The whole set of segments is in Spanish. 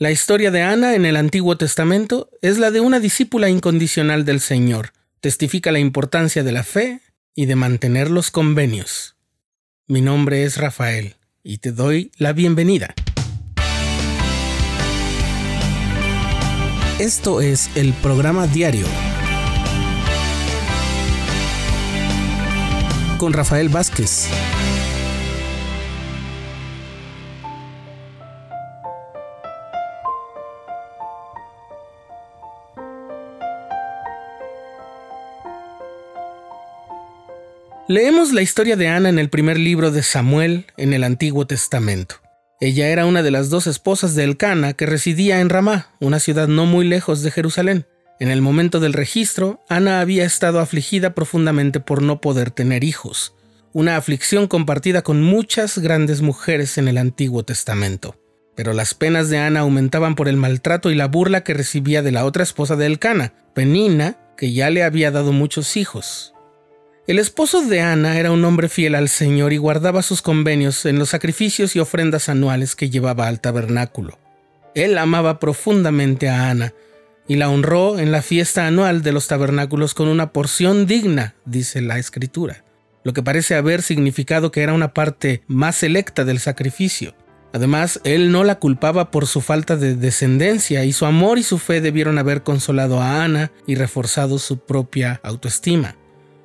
La historia de Ana en el Antiguo Testamento es la de una discípula incondicional del Señor. Testifica la importancia de la fe y de mantener los convenios. Mi nombre es Rafael y te doy la bienvenida. Esto es el programa diario con Rafael Vázquez. Leemos la historia de Ana en el primer libro de Samuel en el Antiguo Testamento. Ella era una de las dos esposas de Elcana que residía en Ramá, una ciudad no muy lejos de Jerusalén. En el momento del registro, Ana había estado afligida profundamente por no poder tener hijos, una aflicción compartida con muchas grandes mujeres en el Antiguo Testamento. Pero las penas de Ana aumentaban por el maltrato y la burla que recibía de la otra esposa de Elcana, Penina, que ya le había dado muchos hijos. El esposo de Ana era un hombre fiel al Señor y guardaba sus convenios en los sacrificios y ofrendas anuales que llevaba al tabernáculo. Él amaba profundamente a Ana y la honró en la fiesta anual de los tabernáculos con una porción digna, dice la escritura, lo que parece haber significado que era una parte más selecta del sacrificio. Además, él no la culpaba por su falta de descendencia y su amor y su fe debieron haber consolado a Ana y reforzado su propia autoestima.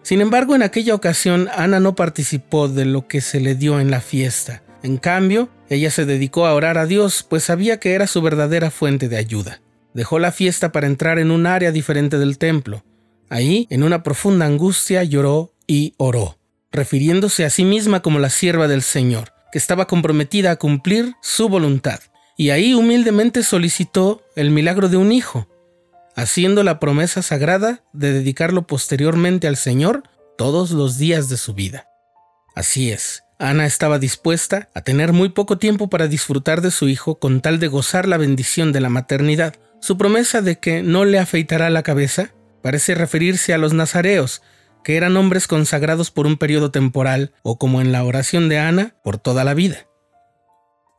Sin embargo, en aquella ocasión Ana no participó de lo que se le dio en la fiesta. En cambio, ella se dedicó a orar a Dios, pues sabía que era su verdadera fuente de ayuda. Dejó la fiesta para entrar en un área diferente del templo. Ahí, en una profunda angustia, lloró y oró, refiriéndose a sí misma como la sierva del Señor, que estaba comprometida a cumplir su voluntad. Y ahí humildemente solicitó el milagro de un hijo, haciendo la promesa sagrada de dedicarlo posteriormente al Señor todos los días de su vida. Así es, Ana estaba dispuesta a tener muy poco tiempo para disfrutar de su hijo con tal de gozar la bendición de la maternidad. Su promesa de que no le afeitará la cabeza parece referirse a los nazareos, que eran hombres consagrados por un periodo temporal o como en la oración de Ana, por toda la vida.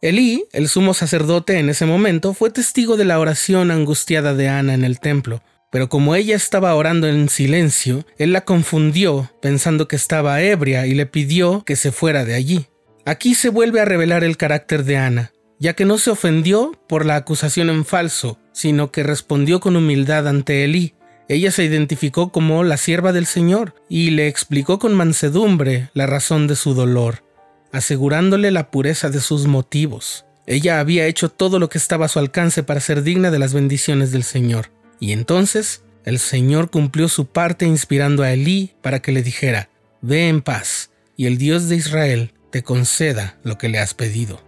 Elí, el sumo sacerdote en ese momento, fue testigo de la oración angustiada de Ana en el templo, pero como ella estaba orando en silencio, él la confundió pensando que estaba ebria y le pidió que se fuera de allí. Aquí se vuelve a revelar el carácter de Ana, ya que no se ofendió por la acusación en falso, sino que respondió con humildad ante Elí. Ella se identificó como la sierva del Señor y le explicó con mansedumbre la razón de su dolor asegurándole la pureza de sus motivos. Ella había hecho todo lo que estaba a su alcance para ser digna de las bendiciones del Señor. Y entonces el Señor cumplió su parte inspirando a Elí para que le dijera, Ve en paz, y el Dios de Israel te conceda lo que le has pedido.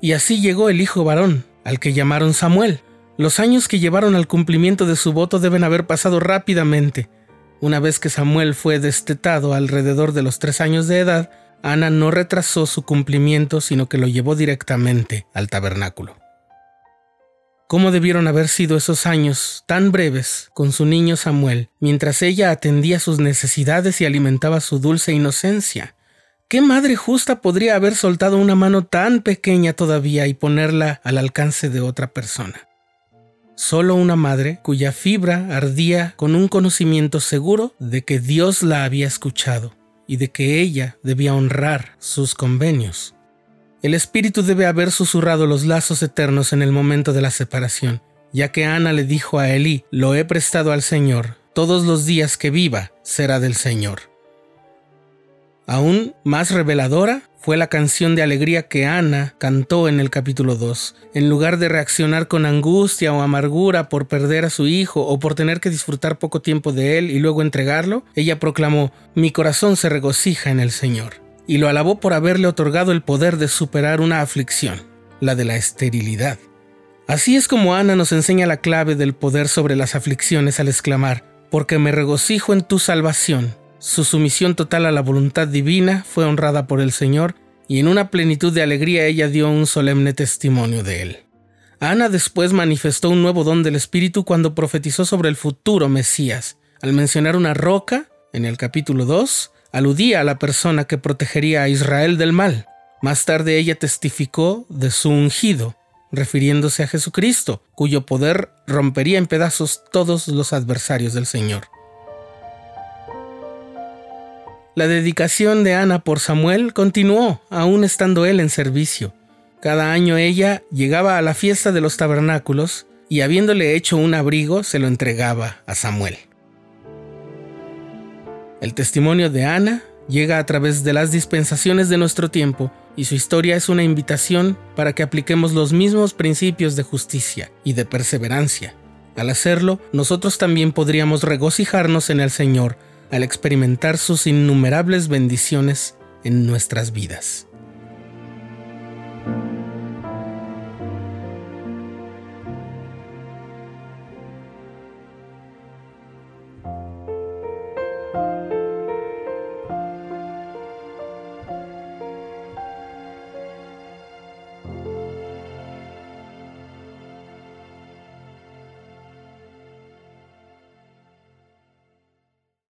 Y así llegó el hijo varón, al que llamaron Samuel. Los años que llevaron al cumplimiento de su voto deben haber pasado rápidamente. Una vez que Samuel fue destetado alrededor de los tres años de edad, Ana no retrasó su cumplimiento, sino que lo llevó directamente al tabernáculo. ¿Cómo debieron haber sido esos años tan breves con su niño Samuel, mientras ella atendía sus necesidades y alimentaba su dulce inocencia? ¿Qué madre justa podría haber soltado una mano tan pequeña todavía y ponerla al alcance de otra persona? Solo una madre cuya fibra ardía con un conocimiento seguro de que Dios la había escuchado y de que ella debía honrar sus convenios. El Espíritu debe haber susurrado los lazos eternos en el momento de la separación, ya que Ana le dijo a Elí, lo he prestado al Señor, todos los días que viva será del Señor. Aún más reveladora fue la canción de alegría que Ana cantó en el capítulo 2. En lugar de reaccionar con angustia o amargura por perder a su hijo o por tener que disfrutar poco tiempo de él y luego entregarlo, ella proclamó, Mi corazón se regocija en el Señor, y lo alabó por haberle otorgado el poder de superar una aflicción, la de la esterilidad. Así es como Ana nos enseña la clave del poder sobre las aflicciones al exclamar, porque me regocijo en tu salvación su sumisión total a la voluntad divina fue honrada por el Señor y en una plenitud de alegría ella dio un solemne testimonio de él. Ana después manifestó un nuevo don del Espíritu cuando profetizó sobre el futuro Mesías. Al mencionar una roca, en el capítulo 2, aludía a la persona que protegería a Israel del mal. Más tarde ella testificó de su ungido, refiriéndose a Jesucristo, cuyo poder rompería en pedazos todos los adversarios del Señor. La dedicación de Ana por Samuel continuó, aún estando él en servicio. Cada año ella llegaba a la fiesta de los tabernáculos y habiéndole hecho un abrigo se lo entregaba a Samuel. El testimonio de Ana llega a través de las dispensaciones de nuestro tiempo y su historia es una invitación para que apliquemos los mismos principios de justicia y de perseverancia. Al hacerlo, nosotros también podríamos regocijarnos en el Señor al experimentar sus innumerables bendiciones en nuestras vidas.